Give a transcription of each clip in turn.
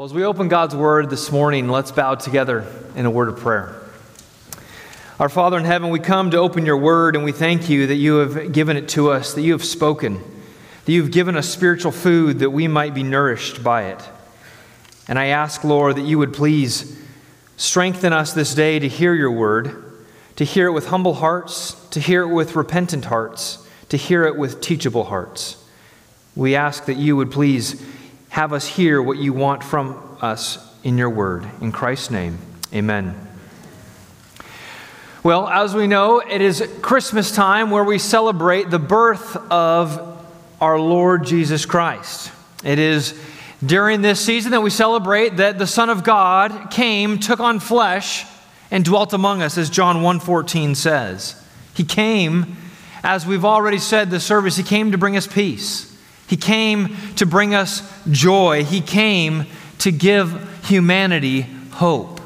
Well, as we open God's Word this morning, let's bow together in a word of prayer. Our Father in heaven, we come to open your Word and we thank you that you have given it to us, that you have spoken, that you've given us spiritual food that we might be nourished by it. And I ask, Lord, that you would please strengthen us this day to hear your Word, to hear it with humble hearts, to hear it with repentant hearts, to hear it with teachable hearts. We ask that you would please have us hear what you want from us in your word. In Christ's name, amen. Well, as we know, it is Christmas time where we celebrate the birth of our Lord Jesus Christ. It is during this season that we celebrate that the Son of God came, took on flesh, and dwelt among us, as John 1:14 says. He came, as we've already said the service, he came to bring us peace. He came to bring us joy. He came to give humanity hope.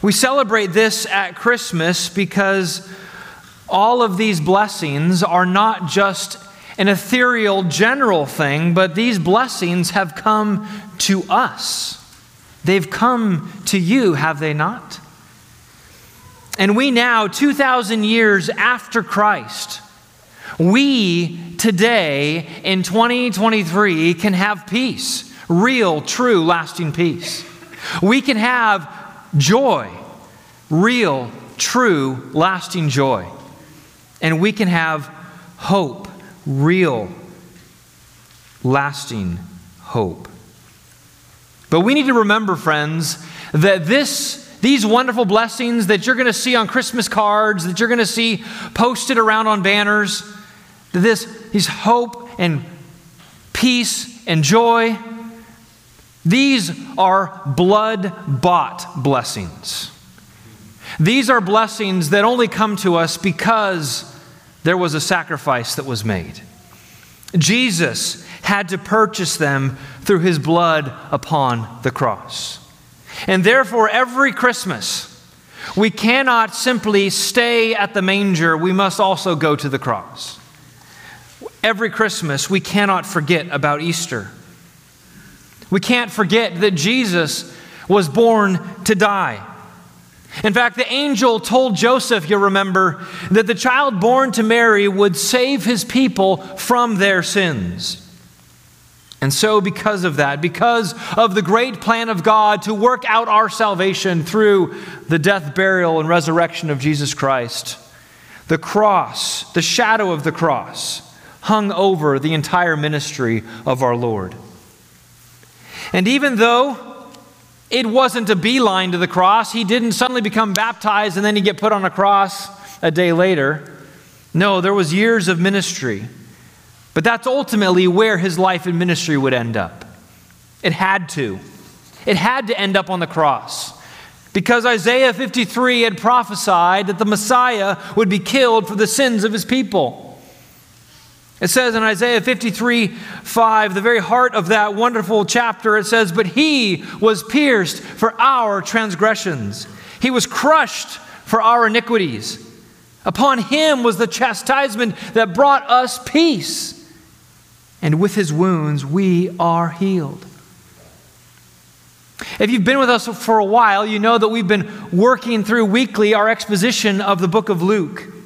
We celebrate this at Christmas because all of these blessings are not just an ethereal general thing, but these blessings have come to us. They've come to you, have they not? And we now, 2,000 years after Christ, we today in 2023 can have peace, real, true, lasting peace. We can have joy, real, true, lasting joy. And we can have hope, real, lasting hope. But we need to remember, friends, that this these wonderful blessings that you're going to see on Christmas cards, that you're going to see posted around on banners, this, these hope and peace and joy, these are blood bought blessings. These are blessings that only come to us because there was a sacrifice that was made. Jesus had to purchase them through his blood upon the cross. And therefore, every Christmas, we cannot simply stay at the manger, we must also go to the cross. Every Christmas, we cannot forget about Easter. We can't forget that Jesus was born to die. In fact, the angel told Joseph, you remember, that the child born to Mary would save his people from their sins. And so, because of that, because of the great plan of God to work out our salvation through the death, burial, and resurrection of Jesus Christ, the cross, the shadow of the cross, hung over the entire ministry of our Lord. And even though it wasn't a beeline to the cross, he didn't suddenly become baptized and then he get put on a cross a day later. No, there was years of ministry. But that's ultimately where his life and ministry would end up. It had to. It had to end up on the cross. Because Isaiah 53 had prophesied that the Messiah would be killed for the sins of his people. It says in Isaiah 53 5, the very heart of that wonderful chapter, it says, But he was pierced for our transgressions, he was crushed for our iniquities. Upon him was the chastisement that brought us peace. And with his wounds, we are healed. If you've been with us for a while, you know that we've been working through weekly our exposition of the book of Luke.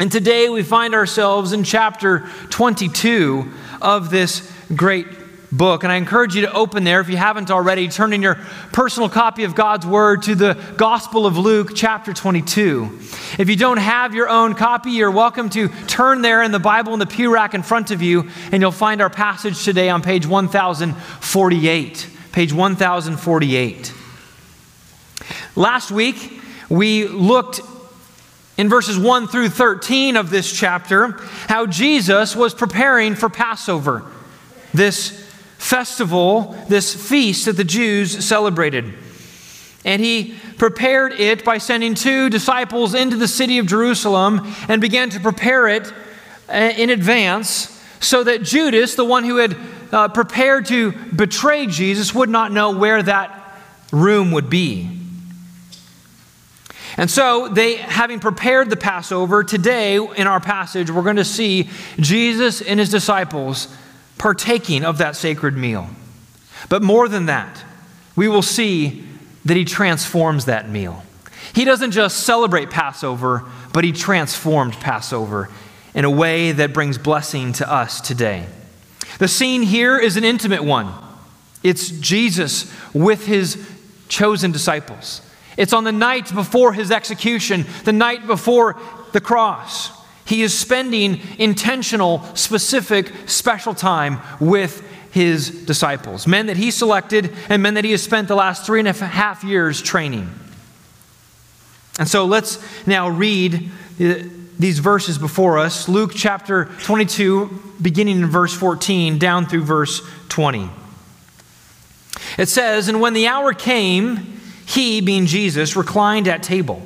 And today we find ourselves in chapter 22 of this great book. And I encourage you to open there if you haven't already. Turn in your personal copy of God's Word to the Gospel of Luke, chapter 22. If you don't have your own copy, you're welcome to turn there in the Bible in the pew rack in front of you, and you'll find our passage today on page 1048. Page 1048. Last week, we looked in verses 1 through 13 of this chapter how Jesus was preparing for Passover, this festival, this feast that the Jews celebrated. And he prepared it by sending two disciples into the city of Jerusalem and began to prepare it uh, in advance so that Judas, the one who had uh, prepared to betray Jesus, would not know where that room would be. And so, they, having prepared the Passover, today in our passage, we're going to see Jesus and his disciples partaking of that sacred meal. But more than that, we will see that he transforms that meal. He doesn't just celebrate Passover, but he transformed Passover in a way that brings blessing to us today. The scene here is an intimate one. It's Jesus with his chosen disciples. It's on the night before his execution, the night before the cross. He is spending intentional, specific, special time with his disciples, men that he selected and men that he has spent the last three and a half years training. And so let's now read these verses before us Luke chapter 22, beginning in verse 14, down through verse 20. It says, And when the hour came, he, being Jesus, reclined at table,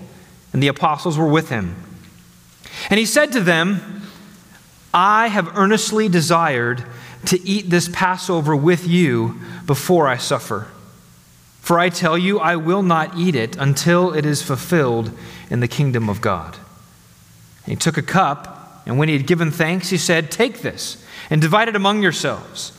and the apostles were with him. And he said to them, I have earnestly desired to eat this Passover with you before I suffer. For I tell you, I will not eat it until it is fulfilled in the kingdom of God. And he took a cup, and when he had given thanks, he said, Take this and divide it among yourselves.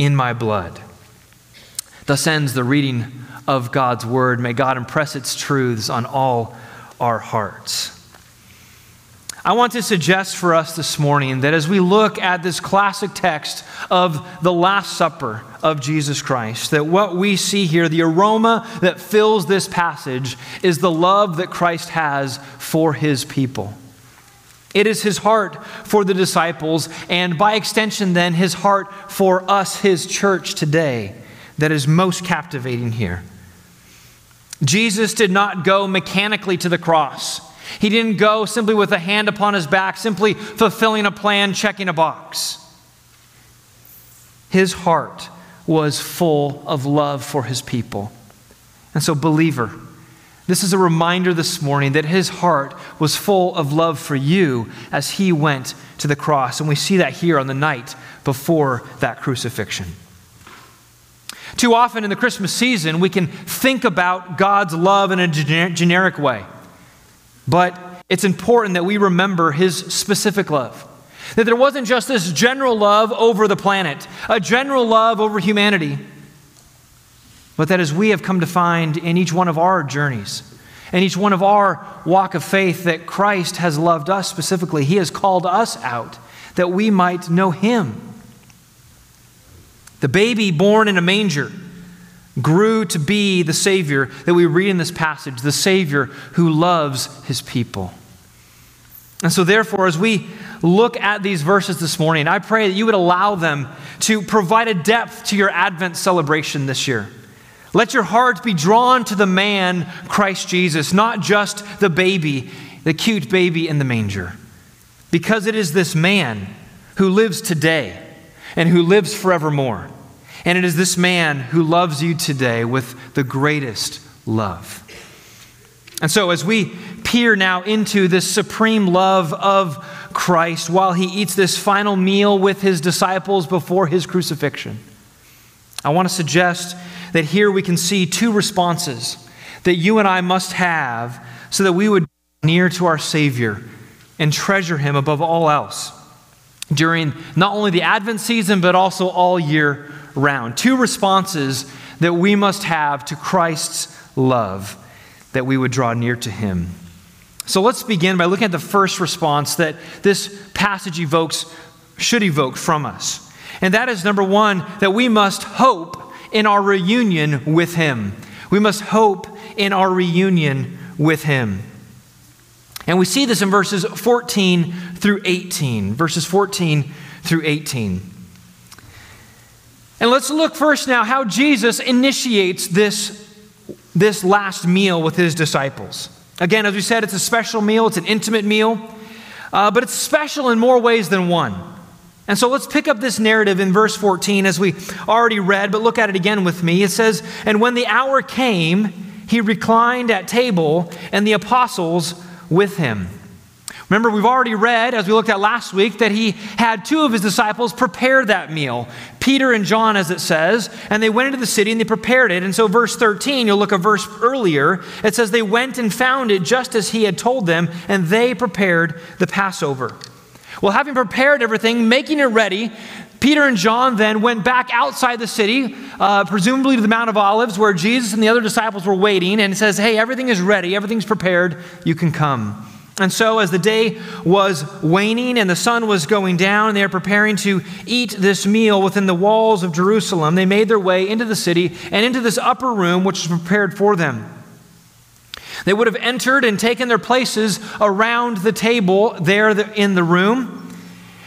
in my blood. Thus ends the reading of God's word. May God impress its truths on all our hearts. I want to suggest for us this morning that as we look at this classic text of the Last Supper of Jesus Christ, that what we see here, the aroma that fills this passage, is the love that Christ has for his people. It is his heart for the disciples, and by extension, then, his heart for us, his church today, that is most captivating here. Jesus did not go mechanically to the cross. He didn't go simply with a hand upon his back, simply fulfilling a plan, checking a box. His heart was full of love for his people. And so, believer, this is a reminder this morning that his heart was full of love for you as he went to the cross. And we see that here on the night before that crucifixion. Too often in the Christmas season, we can think about God's love in a generic way. But it's important that we remember his specific love. That there wasn't just this general love over the planet, a general love over humanity but that as we have come to find in each one of our journeys, in each one of our walk of faith, that Christ has loved us specifically. He has called us out that we might know Him. The baby born in a manger grew to be the Savior that we read in this passage, the Savior who loves His people. And so, therefore, as we look at these verses this morning, I pray that you would allow them to provide a depth to your Advent celebration this year. Let your heart be drawn to the man, Christ Jesus, not just the baby, the cute baby in the manger. Because it is this man who lives today and who lives forevermore. And it is this man who loves you today with the greatest love. And so, as we peer now into this supreme love of Christ while he eats this final meal with his disciples before his crucifixion, I want to suggest that here we can see two responses that you and I must have so that we would be near to our Savior and treasure Him above all else during not only the Advent season, but also all year round. Two responses that we must have to Christ's love that we would draw near to Him. So let's begin by looking at the first response that this passage evokes, should evoke from us. And that is number one, that we must hope in our reunion with Him. We must hope in our reunion with Him. And we see this in verses 14 through 18. Verses 14 through 18. And let's look first now how Jesus initiates this, this last meal with his disciples. Again, as we said, it's a special meal, it's an intimate meal, uh, but it's special in more ways than one. And so let's pick up this narrative in verse 14 as we already read, but look at it again with me. It says, And when the hour came, he reclined at table, and the apostles with him. Remember, we've already read, as we looked at last week, that he had two of his disciples prepare that meal Peter and John, as it says, and they went into the city and they prepared it. And so, verse 13, you'll look a verse earlier, it says, They went and found it just as he had told them, and they prepared the Passover. Well, having prepared everything, making it ready, Peter and John then went back outside the city, uh, presumably to the Mount of Olives, where Jesus and the other disciples were waiting, and says, Hey, everything is ready, everything's prepared, you can come. And so, as the day was waning and the sun was going down, and they are preparing to eat this meal within the walls of Jerusalem, they made their way into the city and into this upper room which was prepared for them. They would have entered and taken their places around the table there in the room.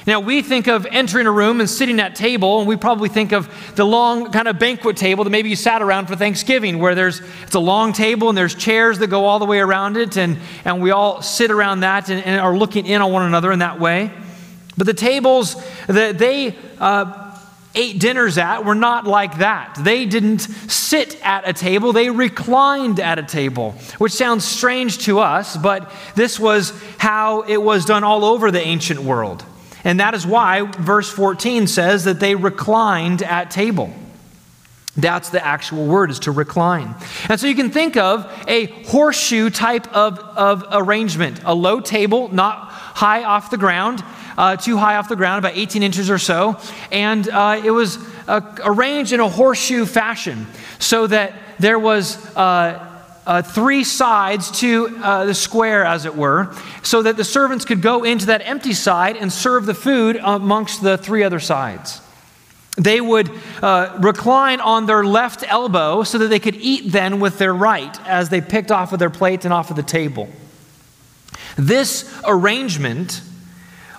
Now, we think of entering a room and sitting at table, and we probably think of the long kind of banquet table that maybe you sat around for Thanksgiving, where there's it's a long table and there's chairs that go all the way around it, and, and we all sit around that and, and are looking in on one another in that way. But the tables that they uh, ate dinners at were not like that. They didn't sit at a table, they reclined at a table, which sounds strange to us, but this was how it was done all over the ancient world. And that is why verse 14 says that they reclined at table. That's the actual word, is to recline. And so you can think of a horseshoe type of, of arrangement a low table, not high off the ground, uh, too high off the ground, about 18 inches or so. And uh, it was arranged in a horseshoe fashion so that there was. Uh, uh, three sides to uh, the square, as it were, so that the servants could go into that empty side and serve the food amongst the three other sides. They would uh, recline on their left elbow so that they could eat then with their right as they picked off of their plate and off of the table. This arrangement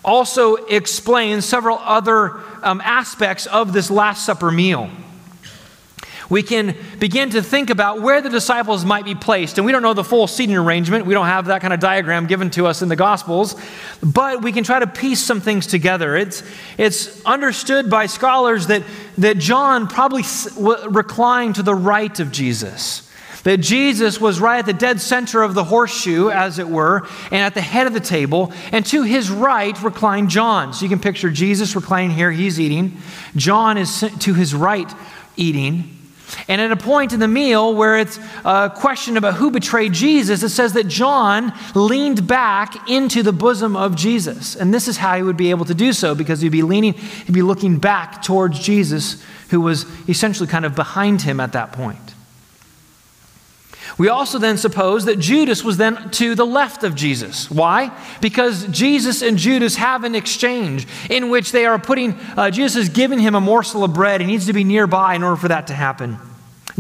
also explains several other um, aspects of this Last Supper meal we can begin to think about where the disciples might be placed. And we don't know the full seating arrangement. We don't have that kind of diagram given to us in the Gospels, but we can try to piece some things together. It's, it's understood by scholars that, that John probably reclined to the right of Jesus. That Jesus was right at the dead center of the horseshoe, as it were, and at the head of the table. And to his right reclined John. So you can picture Jesus reclining here, he's eating. John is to his right eating. And at a point in the meal where it's uh, a question about who betrayed Jesus, it says that John leaned back into the bosom of Jesus. And this is how he would be able to do so because he'd be leaning, he'd be looking back towards Jesus, who was essentially kind of behind him at that point. We also then suppose that Judas was then to the left of Jesus. Why? Because Jesus and Judas have an exchange in which they are putting, uh, Jesus is giving him a morsel of bread. He needs to be nearby in order for that to happen.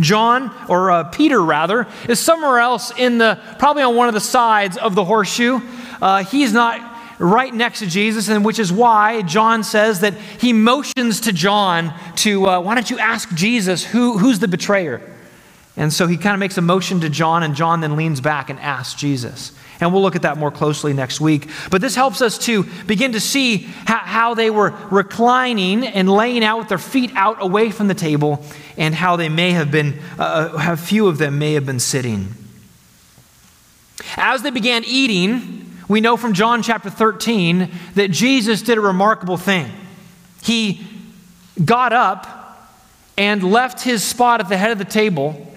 John, or uh, Peter rather, is somewhere else in the, probably on one of the sides of the horseshoe. Uh, he's not right next to Jesus, and which is why John says that he motions to John to, uh, why don't you ask Jesus who, who's the betrayer? And so he kind of makes a motion to John, and John then leans back and asks Jesus. And we'll look at that more closely next week. But this helps us to begin to see how, they were reclining and laying out with their feet out away from the table, and how they may have been, uh, how few of them may have been sitting. As they began eating, we know from John chapter 13 that Jesus did a remarkable thing. He got up and left his spot at the head of the table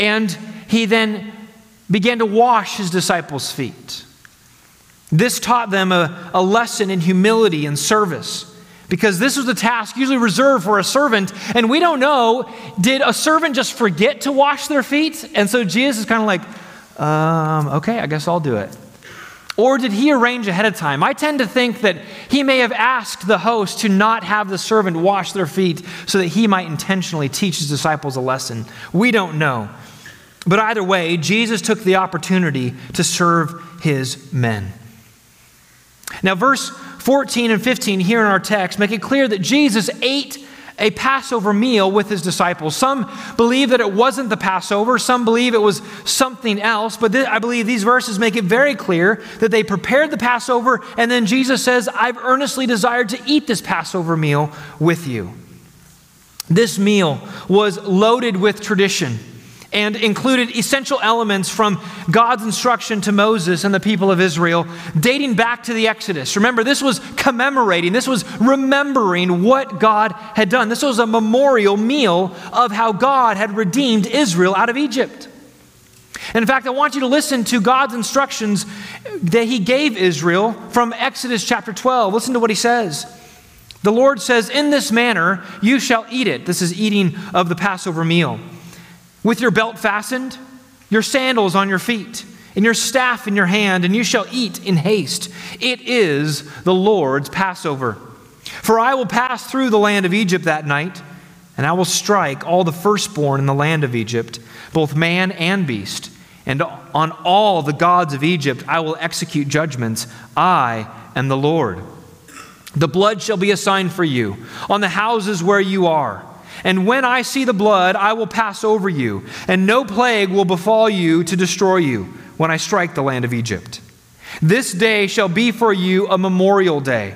and he then began to wash his disciples' feet. This taught them a, a lesson in humility and service because this was a task usually reserved for a servant. And we don't know, did a servant just forget to wash their feet? And so Jesus is kind of like, um, okay, I guess I'll do it. Or did he arrange ahead of time? I tend to think that he may have asked the host to not have the servant wash their feet so that he might intentionally teach his disciples a lesson. We don't know. But either way, Jesus took the opportunity to serve his men. Now, verse 14 and 15 here in our text make it clear that Jesus ate a Passover meal with his disciples. Some believe that it wasn't the Passover, some believe it was something else, but th- I believe these verses make it very clear that they prepared the Passover, and then Jesus says, I've earnestly desired to eat this Passover meal with you. This meal was loaded with tradition and included essential elements from God's instruction to Moses and the people of Israel, dating back to the Exodus. Remember, this was commemorating, this was remembering what God had done. This was a memorial meal of how God had redeemed Israel out of Egypt. In fact, I want you to listen to God's instructions that He gave Israel from Exodus chapter 12. Listen to what He says. The Lord says, In this manner you shall eat it. This is eating of the Passover meal with your belt fastened, your sandals on your feet, and your staff in your hand, and you shall eat in haste. It is the Lord's Passover. For I will pass through the land of Egypt that night, and I will strike all the firstborn in the land of Egypt, both man and beast. And on all the gods of Egypt I will execute judgments. I am the Lord. The blood shall be a sign for you on the houses where you are. And when I see the blood, I will pass over you, and no plague will befall you to destroy you when I strike the land of Egypt. This day shall be for you a memorial day,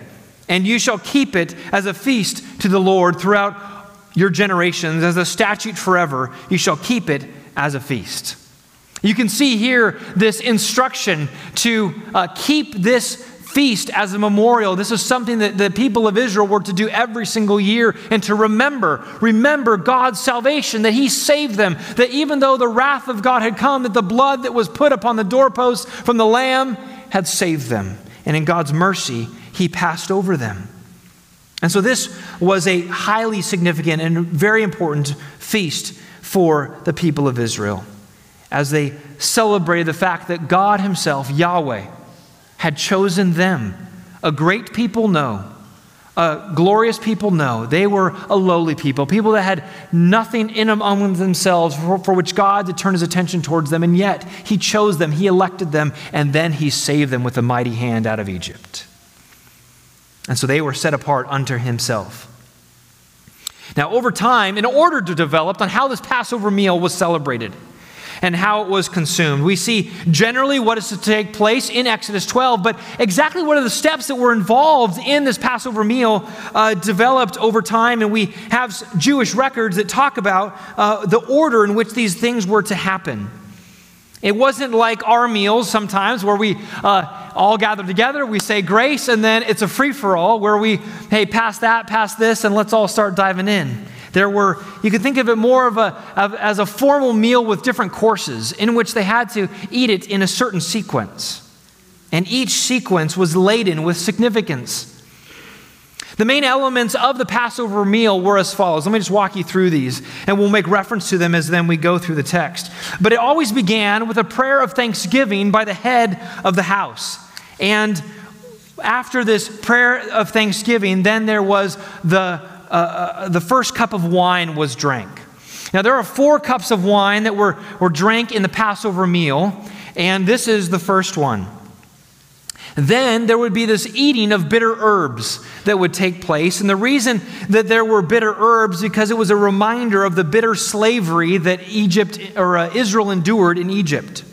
and you shall keep it as a feast to the Lord throughout your generations, as a statute forever. You shall keep it as a feast. You can see here this instruction to uh, keep this feast as a memorial. This is something that the people of Israel were to do every single year and to remember, remember God's salvation, that He saved them, that even though the wrath of God had come, that the blood that was put upon the doorpost from the Lamb had saved them. And in God's mercy, He passed over them. And so this was a highly significant and very important feast for the people of Israel as they celebrated the fact that God Himself, Yahweh, had chosen them. A great people, no. A glorious people, no. They were a lowly people, people that had nothing in them among themselves for, for which God to turn his attention towards them. And yet, he chose them, he elected them, and then he saved them with a mighty hand out of Egypt. And so they were set apart unto himself. Now, over time, in order to develop on how this Passover meal was celebrated, and how it was consumed. We see generally what is to take place in Exodus 12, but exactly what are the steps that were involved in this Passover meal uh, developed over time, and we have Jewish records that talk about uh, the order in which these things were to happen. It wasn't like our meals sometimes where we uh, all gather together, we say grace, and then it's a free for all where we, hey, pass that, pass this, and let's all start diving in. There were, you could think of it more of a, of, as a formal meal with different courses in which they had to eat it in a certain sequence. And each sequence was laden with significance. The main elements of the Passover meal were as follows. Let me just walk you through these, and we'll make reference to them as then we go through the text. But it always began with a prayer of thanksgiving by the head of the house. And after this prayer of thanksgiving, then there was the uh, uh, the first cup of wine was drank. Now, there are four cups of wine that were, were drank in the Passover meal, and this is the first one. Then there would be this eating of bitter herbs that would take place. And the reason that there were bitter herbs because it was a reminder of the bitter slavery that Egypt or uh, Israel endured in Egypt.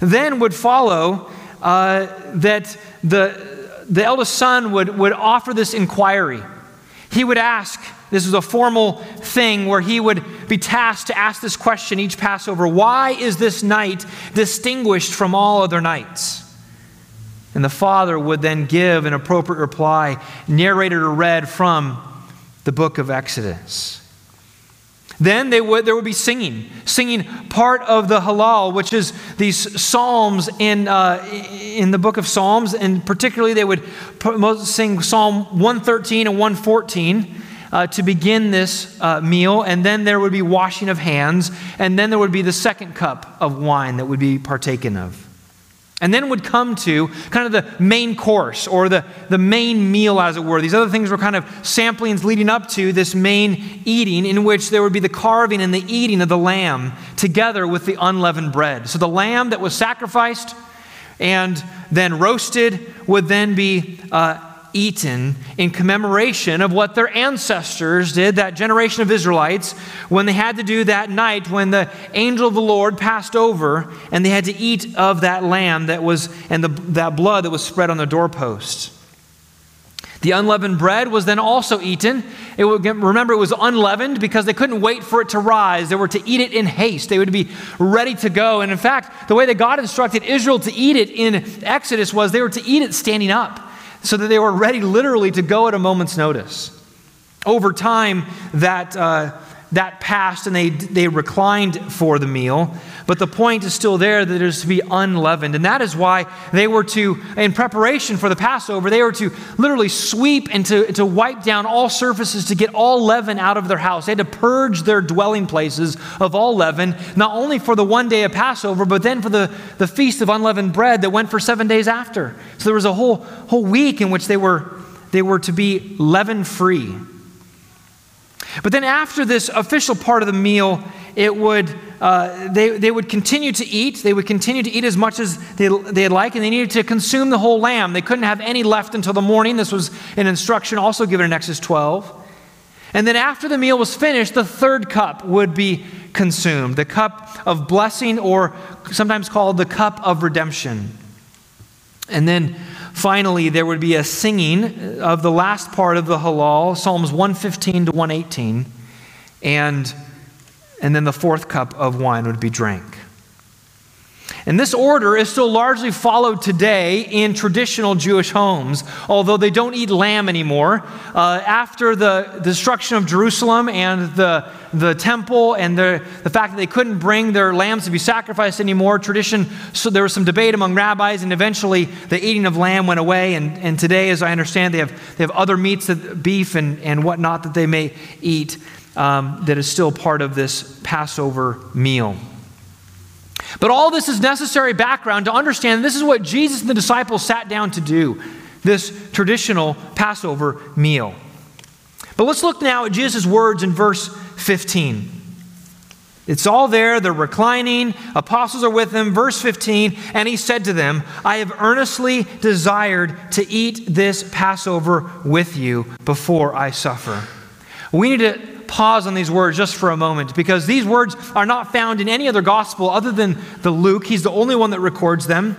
Then would follow uh, that the, the eldest son would, would offer this inquiry he would ask, this was a formal thing where he would be tasked to ask this question each Passover Why is this night distinguished from all other nights? And the father would then give an appropriate reply, narrated or read from the book of Exodus. Then they would, there would be singing, singing part of the Hallel, which is these psalms in, uh, in the book of Psalms, and particularly they would sing Psalm 113 and 114 uh, to begin this uh, meal, and then there would be washing of hands, and then there would be the second cup of wine that would be partaken of. And then would come to kind of the main course or the, the main meal, as it were. These other things were kind of samplings leading up to this main eating, in which there would be the carving and the eating of the lamb together with the unleavened bread. So the lamb that was sacrificed and then roasted would then be uh, eaten in commemoration of what their ancestors did, that generation of Israelites, when they had to do that night when the angel of the Lord passed over and they had to eat of that lamb that was, and the, that blood that was spread on the doorpost. The unleavened bread was then also eaten. It remember, it was unleavened because they couldn't wait for it to rise. They were to eat it in haste. They would be ready to go. And in fact, the way that God instructed Israel to eat it in Exodus was they were to eat it standing up so that they were ready literally to go at a moment's notice. Over time, that, uh, that passed and they, they reclined for the meal. But the point is still there that it is to be unleavened. And that is why they were to, in preparation for the Passover, they were to literally sweep and to, to wipe down all surfaces to get all leaven out of their house. They had to purge their dwelling places of all leaven, not only for the one day of Passover, but then for the, the feast of unleavened bread that went for seven days after. So there was a whole, whole week in which they were, they were to be leaven free. But then after this official part of the meal, it would, uh, they, they would continue to eat. They would continue to eat as much as they, they'd like, and they needed to consume the whole lamb. They couldn't have any left until the morning. This was an instruction also given in Exodus 12. And then after the meal was finished, the third cup would be consumed the cup of blessing, or sometimes called the cup of redemption. And then Finally, there would be a singing of the last part of the Hallel, Psalms 115 to 118, and, and then the fourth cup of wine would be drank. And this order is still largely followed today in traditional Jewish homes, although they don't eat lamb anymore. Uh, after the destruction of Jerusalem and the, the temple and the, the fact that they couldn't bring their lambs to be sacrificed anymore, tradition, so there was some debate among rabbis, and eventually the eating of lamb went away. And, and today, as I understand, they have, they have other meats, that, beef and, and whatnot, that they may eat um, that is still part of this Passover meal. But all this is necessary background to understand this is what Jesus and the disciples sat down to do this traditional Passover meal. But let's look now at Jesus' words in verse 15. It's all there. They're reclining. Apostles are with them. Verse 15, and he said to them, I have earnestly desired to eat this Passover with you before I suffer. We need to pause on these words just for a moment because these words are not found in any other gospel other than the Luke. He's the only one that records them.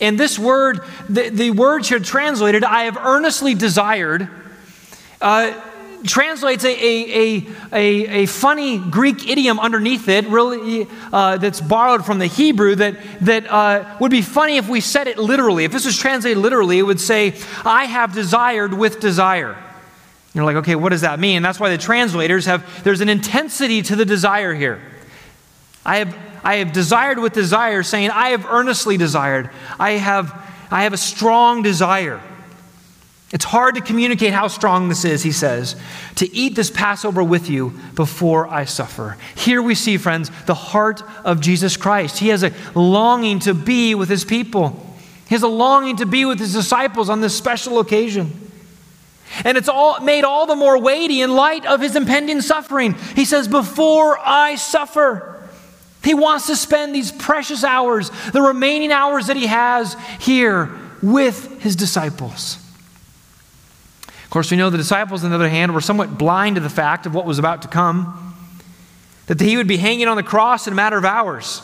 And this word, the, the word here translated, I have earnestly desired, uh, translates a, a, a, a, funny Greek idiom underneath it, really, uh, that's borrowed from the Hebrew, that, that uh, would be funny if we said it literally. If this was translated literally, it would say, I have desired with desire. You're like, okay, what does that mean? That's why the translators have, there's an intensity to the desire here. I have, I have desired with desire, saying, I have earnestly desired. I have, I have a strong desire. It's hard to communicate how strong this is, he says, to eat this Passover with you before I suffer. Here we see, friends, the heart of Jesus Christ. He has a longing to be with his people, he has a longing to be with his disciples on this special occasion. And it's all made all the more weighty in light of his impending suffering. He says, Before I suffer, he wants to spend these precious hours, the remaining hours that he has here with his disciples. Of course, we know the disciples, on the other hand, were somewhat blind to the fact of what was about to come, that he would be hanging on the cross in a matter of hours.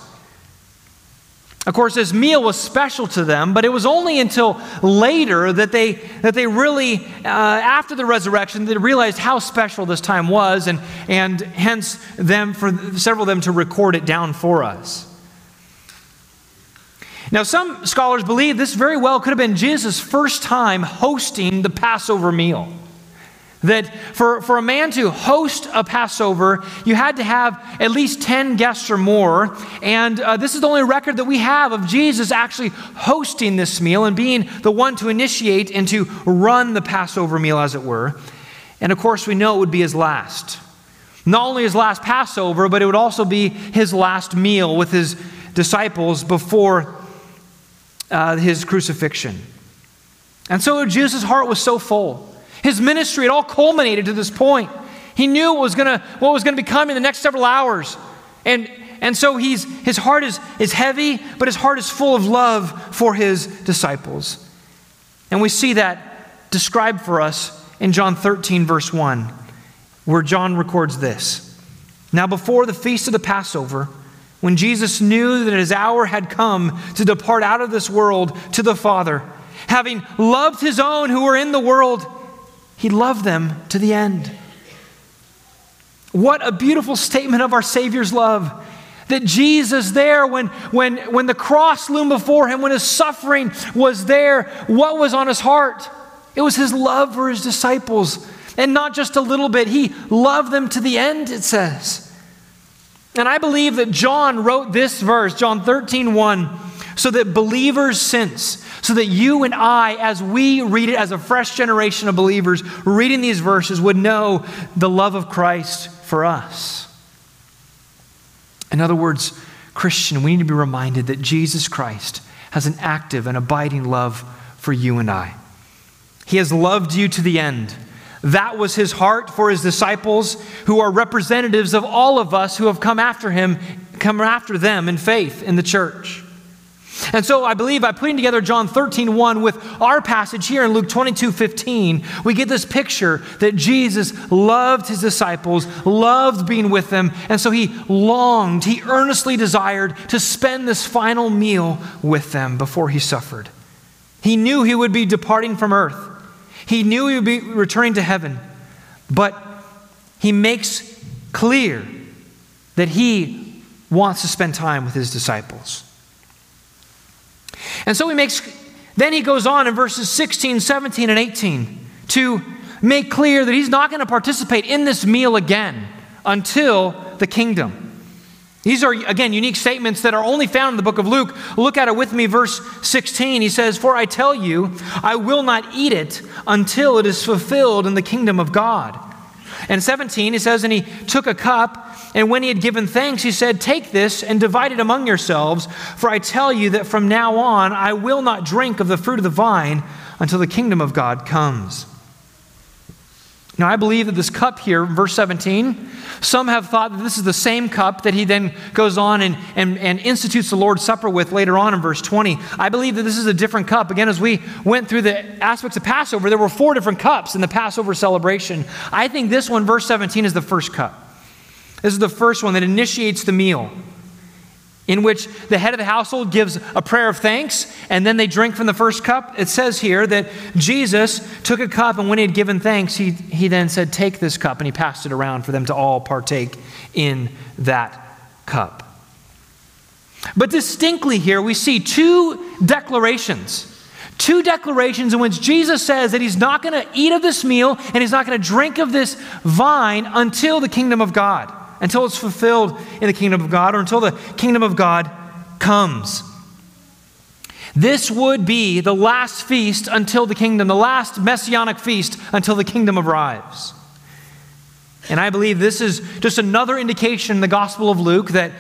Of course, this meal was special to them, but it was only until later that they, that they really, uh, after the resurrection, they realized how special this time was, and, and hence them, for several of them to record it down for us. Now, some scholars believe this very well could have been Jesus' first time hosting the Passover meal. That for, for a man to host a Passover, you had to have at least 10 guests or more. And uh, this is the only record that we have of Jesus actually hosting this meal and being the one to initiate and to run the Passover meal, as it were. And of course, we know it would be his last. Not only his last Passover, but it would also be his last meal with his disciples before uh, his crucifixion. And so Jesus' heart was so full. His ministry, it all culminated to this point. He knew what was gonna, what was gonna be coming in the next several hours. And, and so he's, his heart is, is heavy, but his heart is full of love for his disciples. And we see that described for us in John 13, verse 1, where John records this. Now, before the feast of the Passover, when Jesus knew that his hour had come to depart out of this world to the Father, having loved his own who were in the world, he loved them to the end. What a beautiful statement of our Savior's love. That Jesus, there, when, when, when the cross loomed before him, when his suffering was there, what was on his heart? It was his love for his disciples. And not just a little bit, he loved them to the end, it says. And I believe that John wrote this verse, John 13, 1, so that believers since, so that you and I, as we read it as a fresh generation of believers, reading these verses, would know the love of Christ for us. In other words, Christian, we need to be reminded that Jesus Christ has an active and abiding love for you and I. He has loved you to the end. That was his heart for his disciples, who are representatives of all of us who have come after him, come after them in faith in the church. And so I believe by putting together John 13, 1 with our passage here in Luke 22, 15, we get this picture that Jesus loved his disciples, loved being with them, and so he longed, he earnestly desired to spend this final meal with them before he suffered. He knew he would be departing from earth, he knew he would be returning to heaven, but he makes clear that he wants to spend time with his disciples. And so he makes, then he goes on in verses 16, 17, and 18 to make clear that he's not going to participate in this meal again until the kingdom. These are, again, unique statements that are only found in the book of Luke. Look at it with me, verse 16. He says, For I tell you, I will not eat it until it is fulfilled in the kingdom of God. And 17, he says, And he took a cup, and when he had given thanks, he said, Take this and divide it among yourselves, for I tell you that from now on I will not drink of the fruit of the vine until the kingdom of God comes. Now, I believe that this cup here, verse 17, some have thought that this is the same cup that he then goes on and, and, and institutes the Lord's Supper with later on in verse 20. I believe that this is a different cup. Again, as we went through the aspects of Passover, there were four different cups in the Passover celebration. I think this one, verse 17, is the first cup. This is the first one that initiates the meal in which the head of the household gives a prayer of thanks and then they drink from the first cup. It says here that Jesus took a cup and when he had given thanks, he, he then said, Take this cup, and he passed it around for them to all partake in that cup. But distinctly here, we see two declarations. Two declarations in which Jesus says that he's not going to eat of this meal and he's not going to drink of this vine until the kingdom of God until it's fulfilled in the kingdom of God or until the kingdom of God comes. This would be the last feast until the kingdom, the last messianic feast until the kingdom arrives. And I believe this is just another indication in the Gospel of Luke that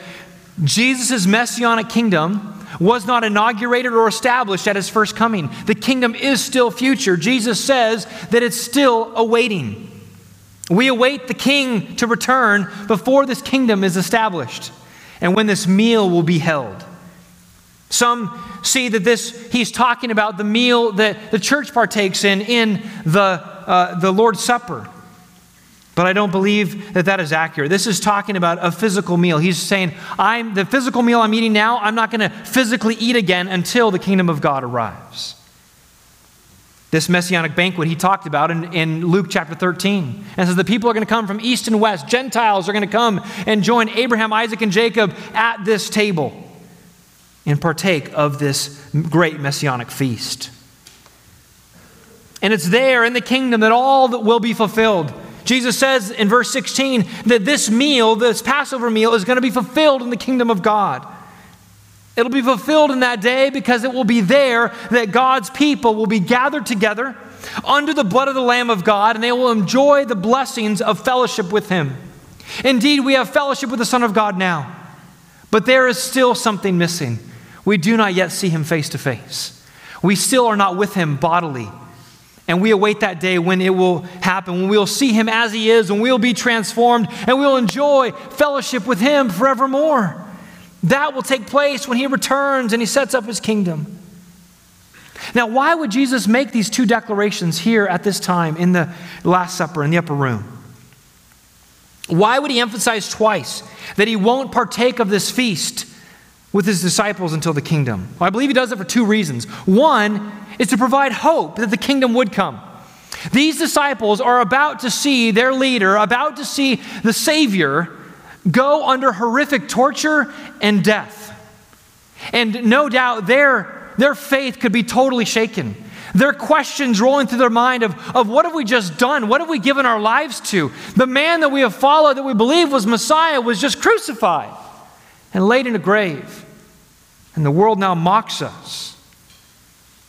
Jesus' messianic kingdom was not inaugurated or established at his first coming. The kingdom is still future. Jesus says that it's still awaiting. We await the king to return before this kingdom is established and when this meal will be held. Some see that this, he's talking about the meal that the church partakes in in the, uh, the Lord's Supper. But I don't believe that that is accurate. This is talking about a physical meal. He's saying, I'm, the physical meal I'm eating now, I'm not going to physically eat again until the kingdom of God arrives this messianic banquet he talked about in, in Luke chapter 13. And says the people are going to come from east and west. Gentiles are going to come and join Abraham, Isaac, and Jacob at this table and partake of this great messianic feast. And it's there in the kingdom that all that will be fulfilled. Jesus says in verse 16 that this meal, this Passover meal, is going to be fulfilled in the kingdom of God. It'll be fulfilled in that day because it will be there that God's people will be gathered together under the blood of the Lamb of God and they will enjoy the blessings of fellowship with Him. Indeed, we have fellowship with the Son of God now, but there is still something missing. We do not yet see Him face to face. We still are not with Him bodily. And we await that day when it will happen, when we'll see Him as He is, when we'll be transformed, and we'll enjoy fellowship with Him forevermore. That will take place when he returns and he sets up his kingdom. Now, why would Jesus make these two declarations here at this time in the Last Supper in the upper room? Why would he emphasize twice that he won't partake of this feast with his disciples until the kingdom? Well, I believe he does it for two reasons. One is to provide hope that the kingdom would come. These disciples are about to see their leader, about to see the Savior go under horrific torture and death. And no doubt their, their faith could be totally shaken. Their questions rolling through their mind of, of what have we just done? What have we given our lives to? The man that we have followed, that we believe was Messiah, was just crucified and laid in a grave. And the world now mocks us.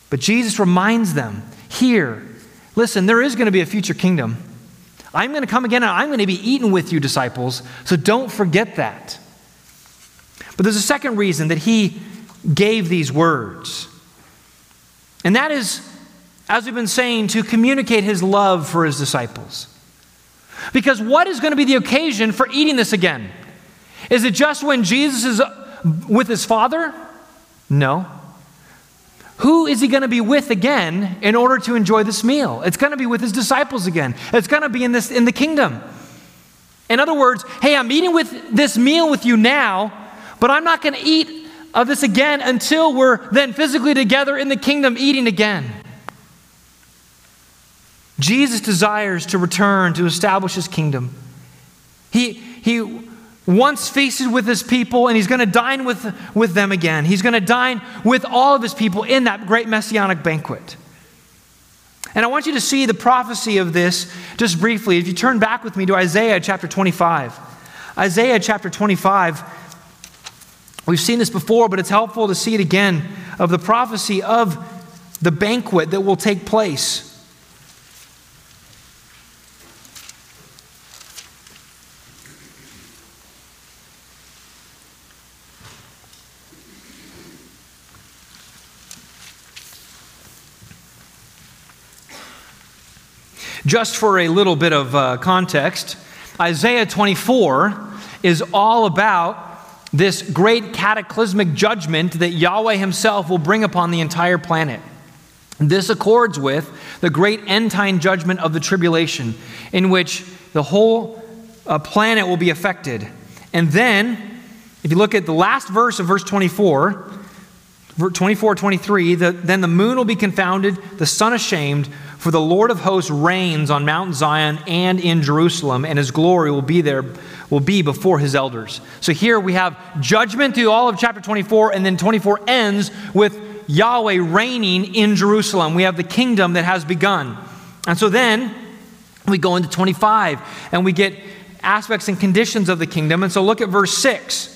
But Jesus reminds them here listen, there is going to be a future kingdom. I'm going to come again and I'm going to be eaten with you, disciples. So don't forget that. But there's a second reason that he gave these words. And that is as we've been saying, to communicate his love for his disciples. Because what is going to be the occasion for eating this again? Is it just when Jesus is uh, with his Father? No. Who is he going to be with again in order to enjoy this meal? It's going to be with his disciples again. It's going to be in this in the kingdom. In other words, hey, I'm eating with this meal with you now, but I'm not going to eat of this again until we're then physically together in the kingdom eating again. Jesus desires to return to establish his kingdom. He, he once feasted with his people, and he's going to dine with, with them again. He's going to dine with all of his people in that great messianic banquet. And I want you to see the prophecy of this just briefly. If you turn back with me to Isaiah chapter 25. Isaiah chapter 25, we've seen this before, but it's helpful to see it again of the prophecy of the banquet that will take place Just for a little bit of uh, context, Isaiah 24 is all about this great cataclysmic judgment that Yahweh Himself will bring upon the entire planet. This accords with the great end time judgment of the tribulation, in which the whole uh, planet will be affected. And then, if you look at the last verse of verse 24, 24, 23, the, then the moon will be confounded, the sun ashamed, for the Lord of hosts reigns on Mount Zion and in Jerusalem, and his glory will be there, will be before his elders. So here we have judgment through all of chapter 24, and then 24 ends with Yahweh reigning in Jerusalem. We have the kingdom that has begun. And so then we go into 25 and we get aspects and conditions of the kingdom. And so look at verse 6.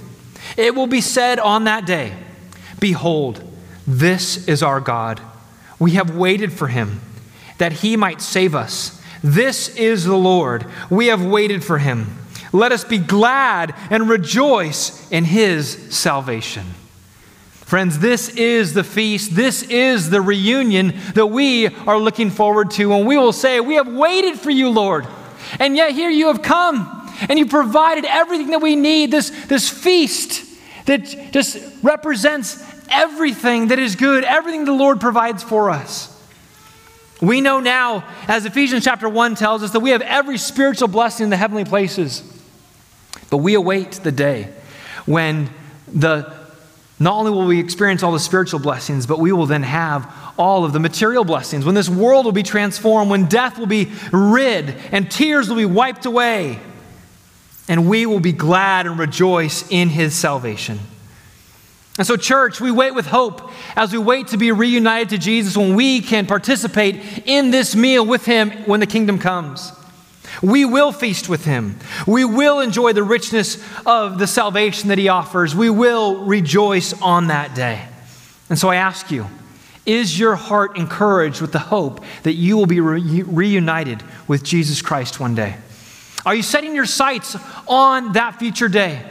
It will be said on that day Behold, this is our God. We have waited for him that he might save us. This is the Lord. We have waited for him. Let us be glad and rejoice in his salvation. Friends, this is the feast. This is the reunion that we are looking forward to. And we will say, We have waited for you, Lord. And yet here you have come and you provided everything that we need. This, this feast that just represents everything that is good, everything the Lord provides for us. We know now, as Ephesians chapter 1 tells us, that we have every spiritual blessing in the heavenly places. But we await the day when the not only will we experience all the spiritual blessings, but we will then have all of the material blessings. When this world will be transformed, when death will be rid and tears will be wiped away, and we will be glad and rejoice in his salvation. And so, church, we wait with hope as we wait to be reunited to Jesus when we can participate in this meal with him when the kingdom comes. We will feast with him. We will enjoy the richness of the salvation that he offers. We will rejoice on that day. And so I ask you, Is your heart encouraged with the hope that you will be re- reunited with Jesus Christ one day? Are you setting your sights on that future day?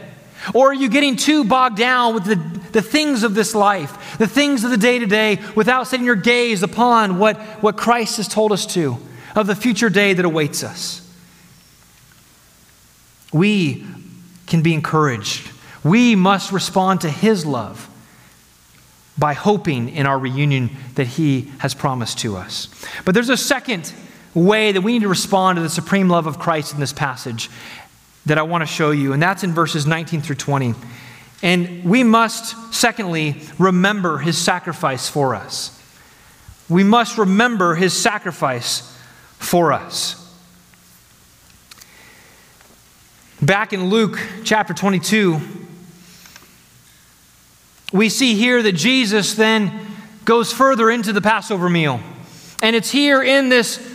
Or are you getting too bogged down with the, the things of this life, the things of the day to day, without setting your gaze upon what, what Christ has told us to, of the future day that awaits us? We can be encouraged. We must respond to His love by hoping in our reunion that He has promised to us. But there's a second way that we need to respond to the supreme love of Christ in this passage that I want to show you, and that's in verses 19 through 20. And we must, secondly, remember His sacrifice for us. We must remember His sacrifice for us. Back in Luke chapter 22, we see here that Jesus then goes further into the Passover meal. And it's here in this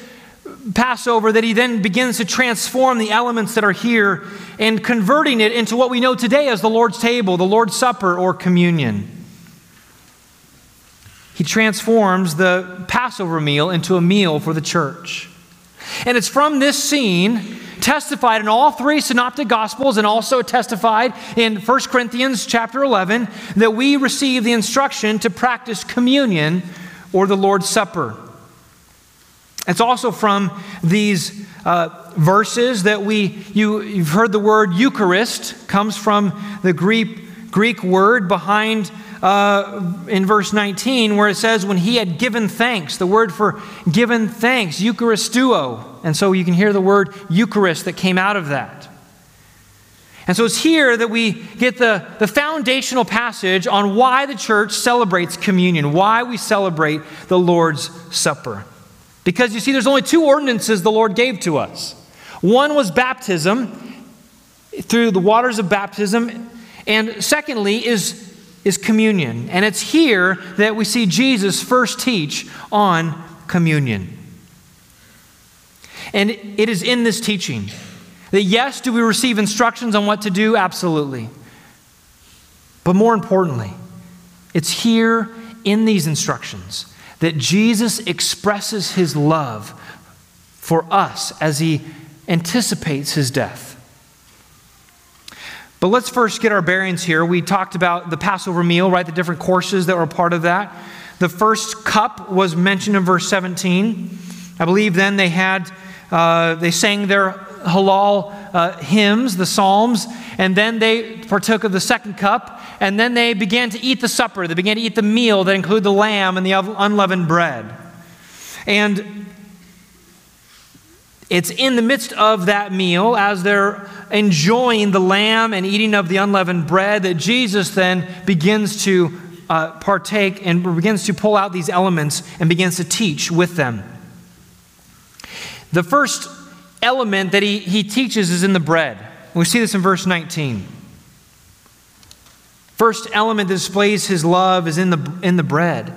Passover that he then begins to transform the elements that are here and converting it into what we know today as the Lord's table, the Lord's Supper, or communion. He transforms the Passover meal into a meal for the church. And it's from this scene testified in all three synoptic gospels and also testified in 1 Corinthians chapter 11 that we receive the instruction to practice communion or the Lord's Supper. It's also from these uh, verses that we, you, you've heard the word Eucharist, comes from the Greek, Greek word behind uh, in verse 19 where it says, when he had given thanks, the word for given thanks, eucharisteo. And so you can hear the word Eucharist that came out of that. And so it's here that we get the, the foundational passage on why the church celebrates communion, why we celebrate the Lord's Supper. Because you see, there's only two ordinances the Lord gave to us. One was baptism through the waters of baptism, and secondly is is communion. And it's here that we see Jesus first teach on communion. And it is in this teaching that, yes, do we receive instructions on what to do? Absolutely. But more importantly, it's here in these instructions that Jesus expresses his love for us as he anticipates his death. But let's first get our bearings here. We talked about the Passover meal, right? The different courses that were part of that. The first cup was mentioned in verse 17. I believe then they had, uh, they sang their Hallel uh, hymns, the Psalms, and then they partook of the second cup, and then they began to eat the supper. They began to eat the meal that included the lamb and the unleavened bread. And it's in the midst of that meal, as they're enjoying the lamb and eating of the unleavened bread, that Jesus then begins to uh, partake and begins to pull out these elements and begins to teach with them. The first element that he, he teaches is in the bread. We see this in verse 19. First element that displays his love is in the, in the bread.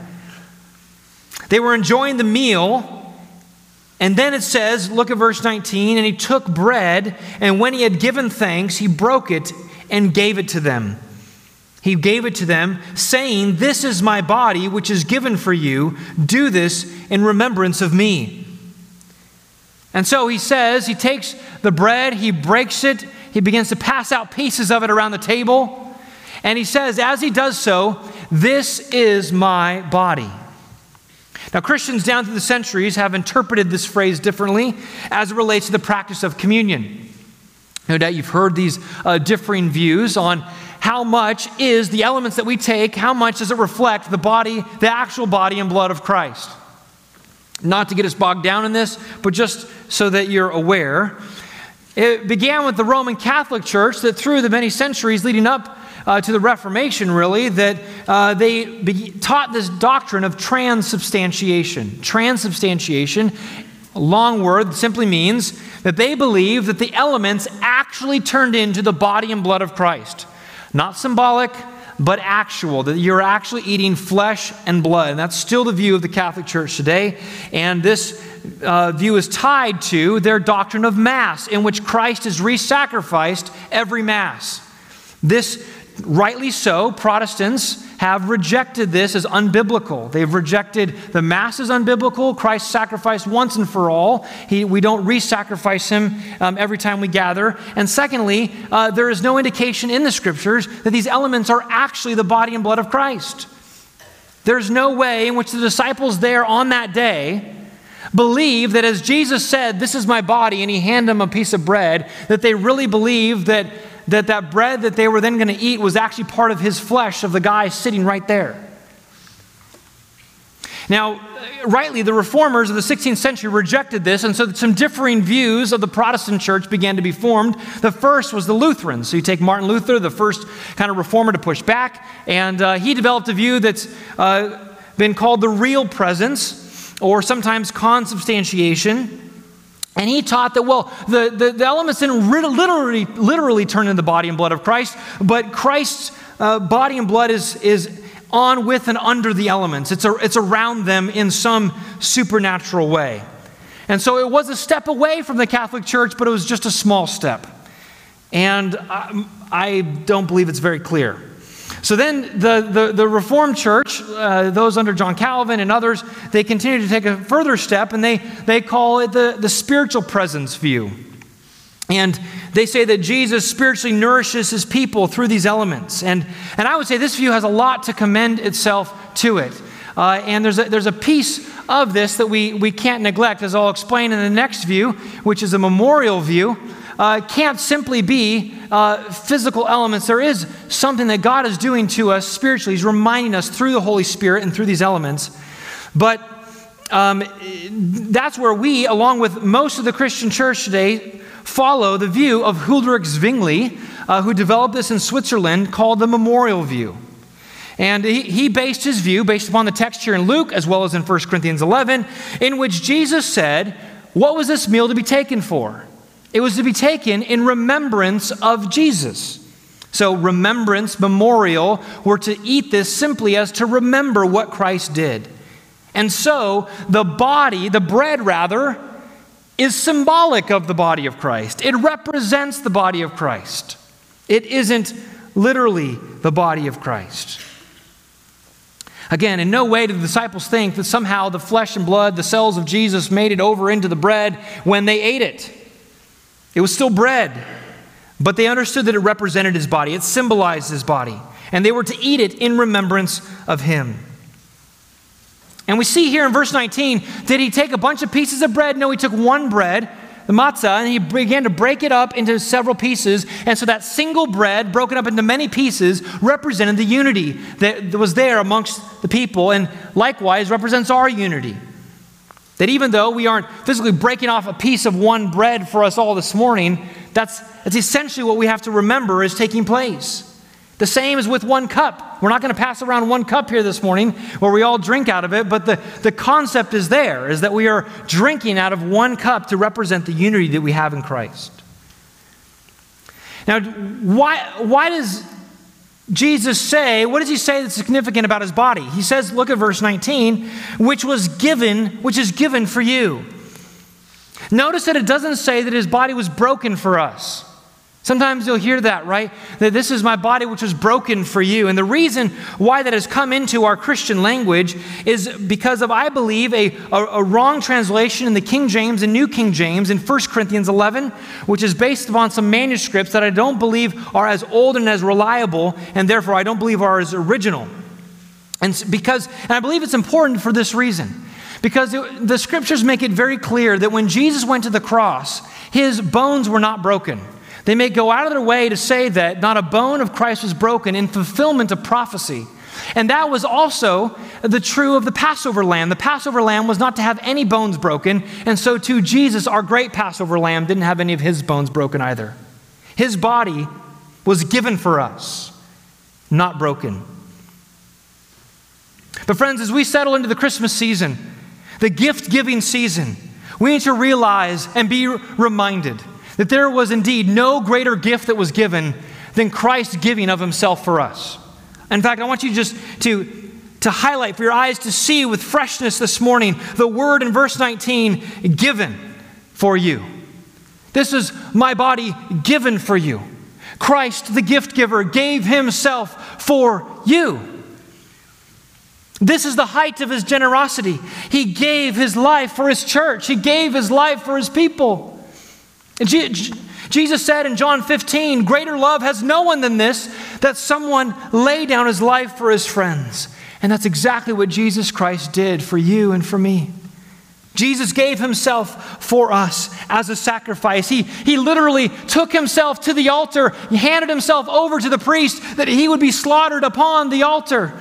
They were enjoying the meal and then it says, look at verse 19, and he took bread, and when he had given thanks, he broke it and gave it to them. He gave it to them, saying, This is my body, which is given for you. Do this in remembrance of me. And so he says, He takes the bread, he breaks it, he begins to pass out pieces of it around the table. And he says, As he does so, This is my body. Now, Christians down through the centuries have interpreted this phrase differently as it relates to the practice of communion. No doubt you've heard these uh, differing views on how much is the elements that we take, how much does it reflect the body, the actual body and blood of Christ. Not to get us bogged down in this, but just so that you're aware. It began with the Roman Catholic Church that through the many centuries leading up uh, to the Reformation, really, that uh, they be- taught this doctrine of transubstantiation. Transubstantiation, a long word, simply means that they believe that the elements actually turned into the body and blood of Christ. Not symbolic, but actual, that you're actually eating flesh and blood. And that's still the view of the Catholic Church today. And this uh, view is tied to their doctrine of Mass, in which Christ is re sacrificed every Mass. This rightly so, Protestants have rejected this as unbiblical. They've rejected the Mass as unbiblical. Christ sacrificed once and for all. He, we don't re sacrifice him um, every time we gather. And secondly, uh, there is no indication in the scriptures that these elements are actually the body and blood of Christ. There's no way in which the disciples there on that day believe that as Jesus said, This is my body, and he handed them a piece of bread, that they really believe that that, that bread that they were then going to eat was actually part of his flesh, of the guy sitting right there. Now, rightly, the reformers of the 16th century rejected this, and so some differing views of the Protestant church began to be formed. The first was the Lutherans. So you take Martin Luther, the first kind of reformer to push back, and uh, he developed a view that's uh, been called the real presence, or sometimes consubstantiation. And he taught that, well, the, the, the, elements didn't literally, literally turn into the body and blood of Christ, but Christ's uh, body and blood is, is on with and under the elements. It's, a, it's around them in some supernatural way. And so it was a step away from the Catholic Church, but it was just a small step. And I, I don't believe it's very clear. So then the, the, the Reformed Church, uh, those under John Calvin and others, they continue to take a further step and they, they call it the, the spiritual presence view. And they say that Jesus spiritually nourishes his people through these elements. And, and I would say this view has a lot to commend itself to it. Uh, and there's a, there's a piece of this that we, we can't neglect, as I'll explain in the next view, which is a memorial view. Uh, can't simply be uh, physical elements. There is something that God is doing to us spiritually. He's reminding us through the Holy Spirit and through these elements. But um, that's where we, along with most of the Christian church today, follow the view of Huldrych Zwingli, uh, who developed this in Switzerland, called the memorial view. And he, he based his view based upon the text here in Luke, as well as in 1 Corinthians 11, in which Jesus said, What was this meal to be taken for? It was to be taken in remembrance of Jesus. So, remembrance, memorial, were to eat this simply as to remember what Christ did. And so, the body, the bread rather, is symbolic of the body of Christ. It represents the body of Christ. It isn't literally the body of Christ. Again, in no way did the disciples think that somehow the flesh and blood, the cells of Jesus, made it over into the bread when they ate it. It was still bread, but they understood that it represented his body, it symbolized his body, and they were to eat it in remembrance of him. And we see here in verse 19, did he take a bunch of pieces of bread? No, he took one bread, the matzah, and he began to break it up into several pieces. And so that single bread, broken up into many pieces, represented the unity that was there amongst the people, and likewise represents our unity. That even though we aren't physically breaking off a piece of one bread for us all this morning, that's, that's essentially what we have to remember is taking place. The same is with one cup. We're not going to pass around one cup here this morning where we all drink out of it, but the, the concept is there, is that we are drinking out of one cup to represent the unity that we have in Christ. Now, why, why does Jesus say, what does he say that's significant about his body? He says, look at verse 19, which was given, which is given for you. Notice that it doesn't say that his body was broken for us. Sometimes you'll hear that, right? That this is my body which was broken for you. And the reason why that has come into our Christian language is because of, I believe, a, a, a, wrong translation in the King James and New King James in 1 Corinthians 11, which is based upon some manuscripts that I don't believe are as old and as reliable, and therefore I don't believe are as original. And because, and I believe it's important for this reason. Because it, the scriptures make it very clear that when Jesus went to the cross, his bones were not broken. They may go out of their way to say that not a bone of Christ was broken in fulfillment of prophecy. And that was also the true of the Passover lamb. The Passover lamb was not to have any bones broken, and so too Jesus, our great Passover lamb, didn't have any of his bones broken either. His body was given for us, not broken. But, friends, as we settle into the Christmas season, the gift giving season, we need to realize and be reminded that there was indeed no greater gift that was given than Christ's giving of himself for us. In fact, I want you just to, to highlight for your eyes to see with freshness this morning the word in verse 19 given for you. This is my body given for you. Christ, the gift giver, gave himself for you. This is the height of his generosity. He gave his life for his church, he gave his life for his people. And Jesus said in John 15, Greater love has no one than this, that someone lay down his life for his friends. And that's exactly what Jesus Christ did for you and for me. Jesus gave himself for us as a sacrifice. He, he literally took himself to the altar, he handed himself over to the priest that he would be slaughtered upon the altar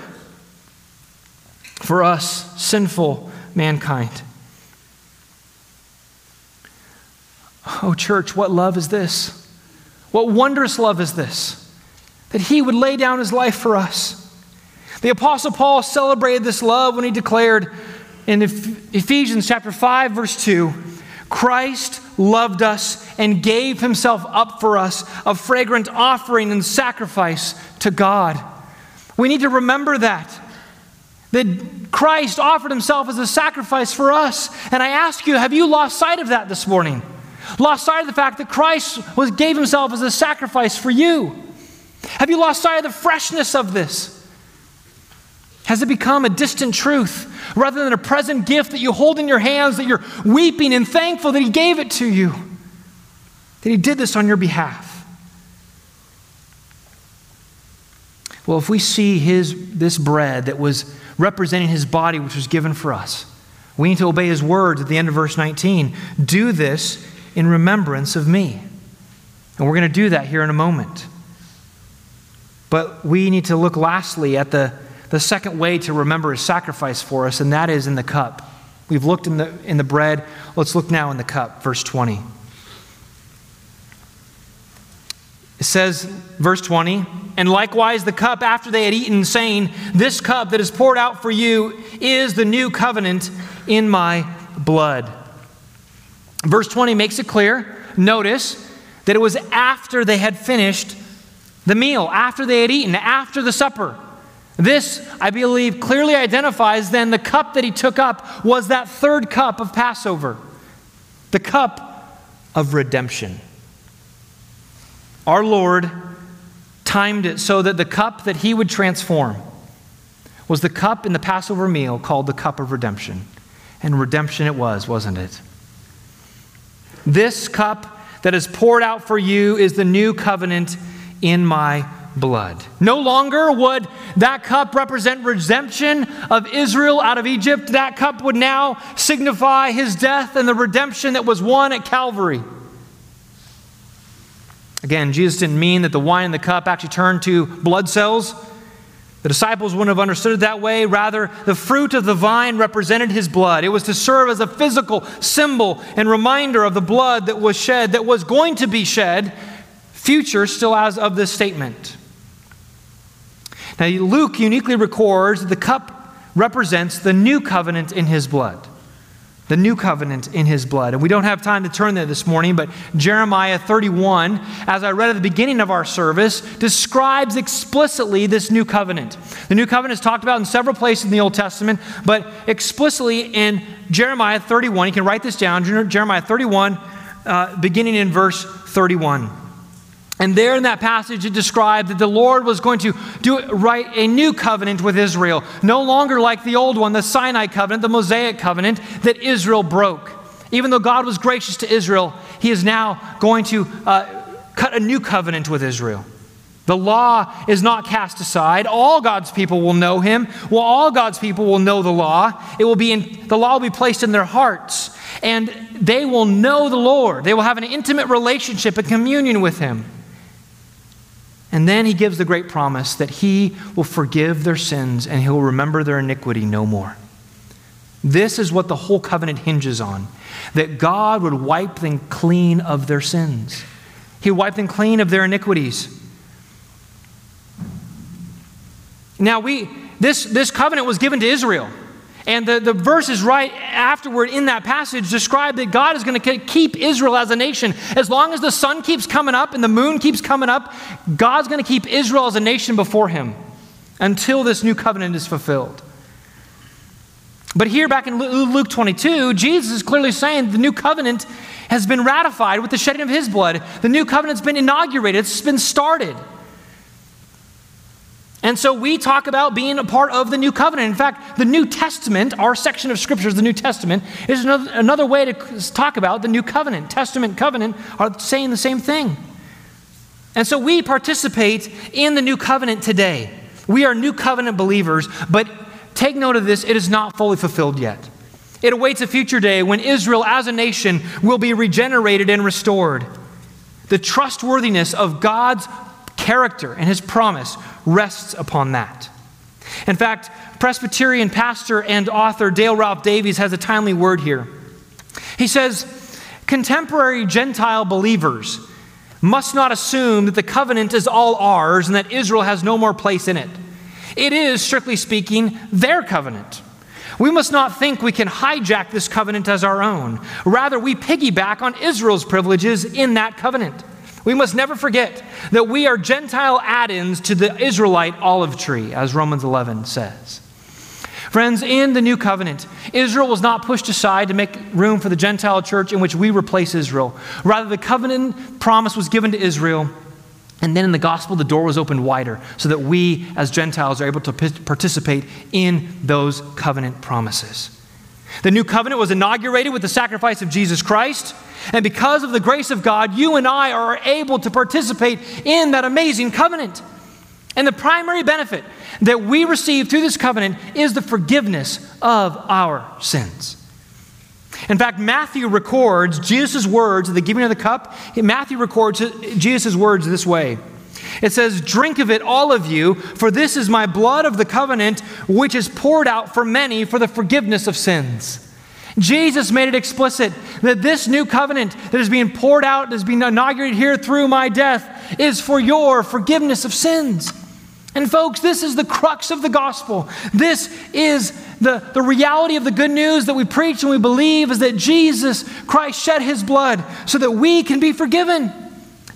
for us, sinful mankind. Oh, church, what love is this? What wondrous love is this? That he would lay down his life for us. The Apostle Paul celebrated this love when he declared in Ephesians chapter 5, verse 2 Christ loved us and gave himself up for us, a fragrant offering and sacrifice to God. We need to remember that. That Christ offered himself as a sacrifice for us. And I ask you, have you lost sight of that this morning? Lost sight of the fact that Christ was, gave himself as a sacrifice for you? Have you lost sight of the freshness of this? Has it become a distant truth rather than a present gift that you hold in your hands, that you're weeping and thankful that He gave it to you? That He did this on your behalf? Well, if we see his, this bread that was representing His body, which was given for us, we need to obey His words at the end of verse 19. Do this in remembrance of me. And we're going to do that here in a moment. But we need to look lastly at the, the second way to remember his sacrifice for us, and that is in the cup. We've looked in the, in the bread. Let's look now in the cup, verse 20. It says, verse 20, and likewise the cup after they had eaten, saying, This cup that is poured out for you is the new covenant in my blood. Verse 20 makes it clear. Notice that it was after they had finished the meal, after they had eaten, after the supper. This, I believe, clearly identifies then the cup that he took up was that third cup of Passover, the cup of redemption. Our Lord timed it so that the cup that he would transform was the cup in the Passover meal called the cup of redemption. And redemption it was, wasn't it? This cup that is poured out for you is the new covenant in my blood. No longer would that cup represent redemption of Israel out of Egypt. That cup would now signify his death and the redemption that was won at Calvary. Again, Jesus didn't mean that the wine in the cup actually turned to blood cells. The disciples wouldn't have understood it that way. Rather, the fruit of the vine represented his blood. It was to serve as a physical symbol and reminder of the blood that was shed, that was going to be shed, future still as of this statement. Now, Luke uniquely records that the cup represents the new covenant in his blood the new covenant in his blood. And we don't have time to turn there this morning, but Jeremiah 31, as I read at the beginning of our service, describes explicitly this new covenant. The new covenant is talked about in several places in the Old Testament, but explicitly in Jeremiah 31. You can write this down Jeremiah 31, uh, beginning in verse 31. And there in that passage, it described that the Lord was going to do write a new covenant with Israel, no longer like the old one, the Sinai covenant, the Mosaic covenant that Israel broke. Even though God was gracious to Israel, He is now going to uh, cut a new covenant with Israel. The law is not cast aside. All God's people will know Him. Well, all God's people will know the law. It will be in, the law will be placed in their hearts, and they will know the Lord. They will have an intimate relationship and communion with Him. And then he gives the great promise that he will forgive their sins and he'll remember their iniquity no more. This is what the whole covenant hinges on that God would wipe them clean of their sins, He would wipe them clean of their iniquities. Now, we, this, this covenant was given to Israel. And the, the verses right afterward in that passage describe that God is going to keep Israel as a nation. As long as the sun keeps coming up and the moon keeps coming up, God's going to keep Israel as a nation before him until this new covenant is fulfilled. But here, back in Luke 22, Jesus is clearly saying the new covenant has been ratified with the shedding of his blood. The new covenant's been inaugurated, it's been started. And so we talk about being a part of the new covenant. In fact, the New Testament, our section of scriptures, the New Testament, is another, another way to talk about the new covenant. Testament, covenant are saying the same thing. And so we participate in the new covenant today. We are new covenant believers, but take note of this it is not fully fulfilled yet. It awaits a future day when Israel as a nation will be regenerated and restored. The trustworthiness of God's character and his promise rests upon that. In fact, Presbyterian pastor and author Dale Ralph Davis has a timely word here. He says, Contemporary Gentile believers must not assume that the covenant is all ours and that Israel has no more place in it. It is, strictly speaking, their covenant. We must not think we can hijack this covenant as our own. Rather, we piggyback on Israel's privileges in that covenant. We must never forget that we are Gentile add ins to the Israelite olive tree, as Romans 11 says. Friends, in the new covenant, Israel was not pushed aside to make room for the Gentile church in which we replace Israel. Rather, the covenant promise was given to Israel, and then in the gospel, the door was opened wider so that we as Gentiles are able to participate in those covenant promises. The new covenant was inaugurated with the sacrifice of Jesus Christ. And because of the grace of God, you and I are able to participate in that amazing covenant. And the primary benefit that we receive through this covenant is the forgiveness of our sins. In fact, Matthew records Jesus' words at the giving of the cup. Matthew records Jesus' words this way It says, Drink of it, all of you, for this is my blood of the covenant, which is poured out for many for the forgiveness of sins. Jesus made it explicit that this new covenant that is being poured out, that is being inaugurated here through my death, is for your forgiveness of sins. And, folks, this is the crux of the gospel. This is the, the reality of the good news that we preach and we believe is that Jesus Christ shed his blood so that we can be forgiven.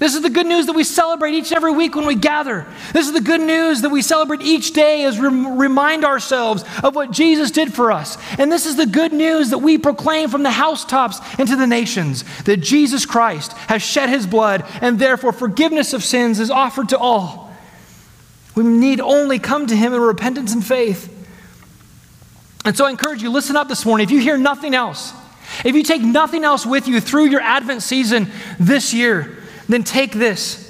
This is the good news that we celebrate each and every week when we gather. This is the good news that we celebrate each day as we remind ourselves of what Jesus did for us. And this is the good news that we proclaim from the housetops and to the nations that Jesus Christ has shed his blood and therefore forgiveness of sins is offered to all. We need only come to him in repentance and faith. And so I encourage you, listen up this morning. If you hear nothing else, if you take nothing else with you through your Advent season this year, then take this.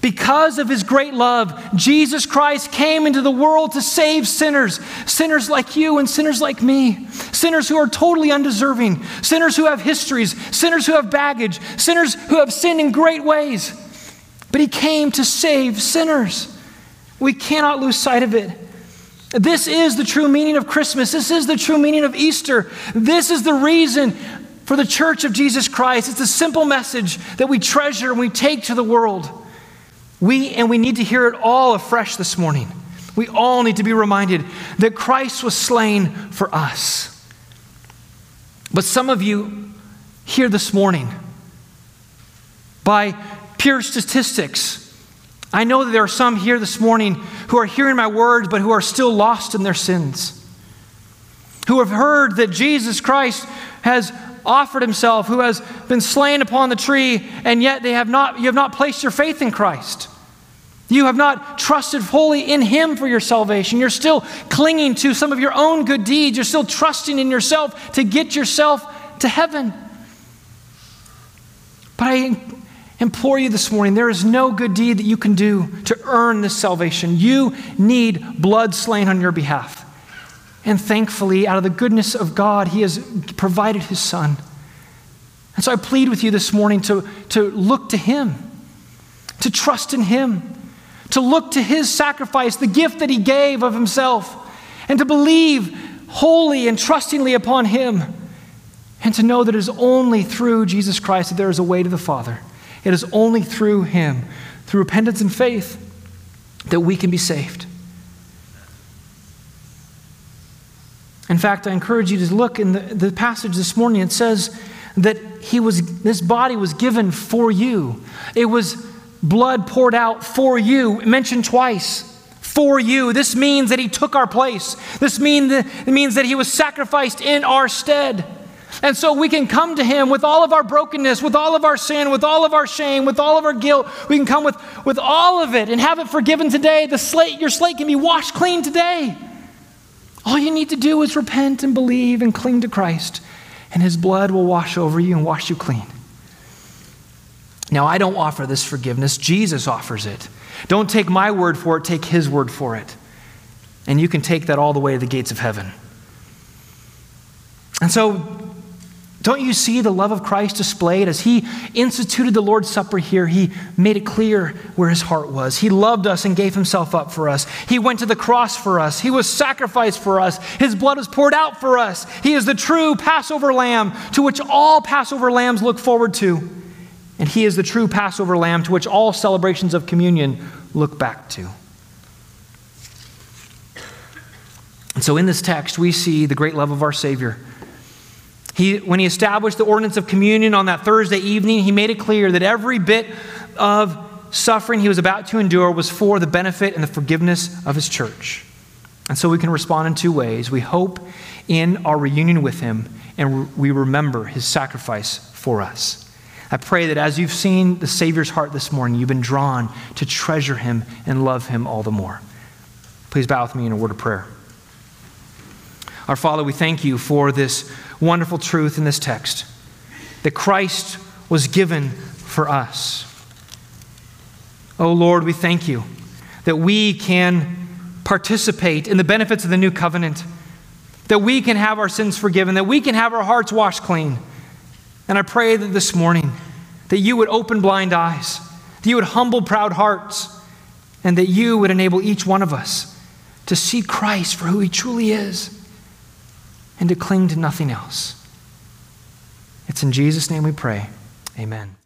Because of his great love, Jesus Christ came into the world to save sinners, sinners like you and sinners like me, sinners who are totally undeserving, sinners who have histories, sinners who have baggage, sinners who have sinned in great ways. But he came to save sinners. We cannot lose sight of it. This is the true meaning of Christmas. This is the true meaning of Easter. This is the reason for the church of Jesus Christ. It's a simple message that we treasure and we take to the world. We, and we need to hear it all afresh this morning. We all need to be reminded that Christ was slain for us. But some of you here this morning, by pure statistics, I know that there are some here this morning who are hearing my words, but who are still lost in their sins. Who have heard that Jesus Christ has offered himself, who has been slain upon the tree, and yet they have not, you have not placed your faith in Christ. You have not trusted fully in Him for your salvation. You're still clinging to some of your own good deeds. You're still trusting in yourself to get yourself to heaven. But I implore you this morning there is no good deed that you can do to earn this salvation. You need blood slain on your behalf. And thankfully, out of the goodness of God, He has provided His Son. And so I plead with you this morning to, to look to Him, to trust in Him, to look to His sacrifice, the gift that He gave of Himself, and to believe wholly and trustingly upon Him, and to know that it is only through Jesus Christ that there is a way to the Father. It is only through Him, through repentance and faith, that we can be saved. In fact, I encourage you to look in the, the passage this morning. It says that he was, this body was given for you. It was blood poured out for you, mentioned twice. For you. This means that he took our place. This mean that, it means that he was sacrificed in our stead. And so we can come to Him with all of our brokenness, with all of our sin, with all of our shame, with all of our guilt. We can come with, with all of it and have it forgiven today. The slate, your slate can be washed clean today. All you need to do is repent and believe and cling to Christ, and His blood will wash over you and wash you clean. Now, I don't offer this forgiveness, Jesus offers it. Don't take my word for it, take His word for it. And you can take that all the way to the gates of heaven. And so, don't you see the love of Christ displayed as he instituted the Lord's Supper here? He made it clear where his heart was. He loved us and gave himself up for us. He went to the cross for us. He was sacrificed for us. His blood was poured out for us. He is the true Passover lamb to which all Passover lambs look forward to. And he is the true Passover lamb to which all celebrations of communion look back to. And so in this text, we see the great love of our Savior he, when he established the ordinance of communion on that Thursday evening, he made it clear that every bit of suffering he was about to endure was for the benefit and the forgiveness of his church. And so we can respond in two ways. We hope in our reunion with him, and we remember his sacrifice for us. I pray that as you've seen the Savior's heart this morning, you've been drawn to treasure him and love him all the more. Please bow with me in a word of prayer. Our Father, we thank you for this wonderful truth in this text that Christ was given for us. Oh Lord, we thank you that we can participate in the benefits of the new covenant, that we can have our sins forgiven, that we can have our hearts washed clean. And I pray that this morning that you would open blind eyes, that you would humble proud hearts, and that you would enable each one of us to see Christ for who he truly is and to cling to nothing else. It's in Jesus' name we pray. Amen.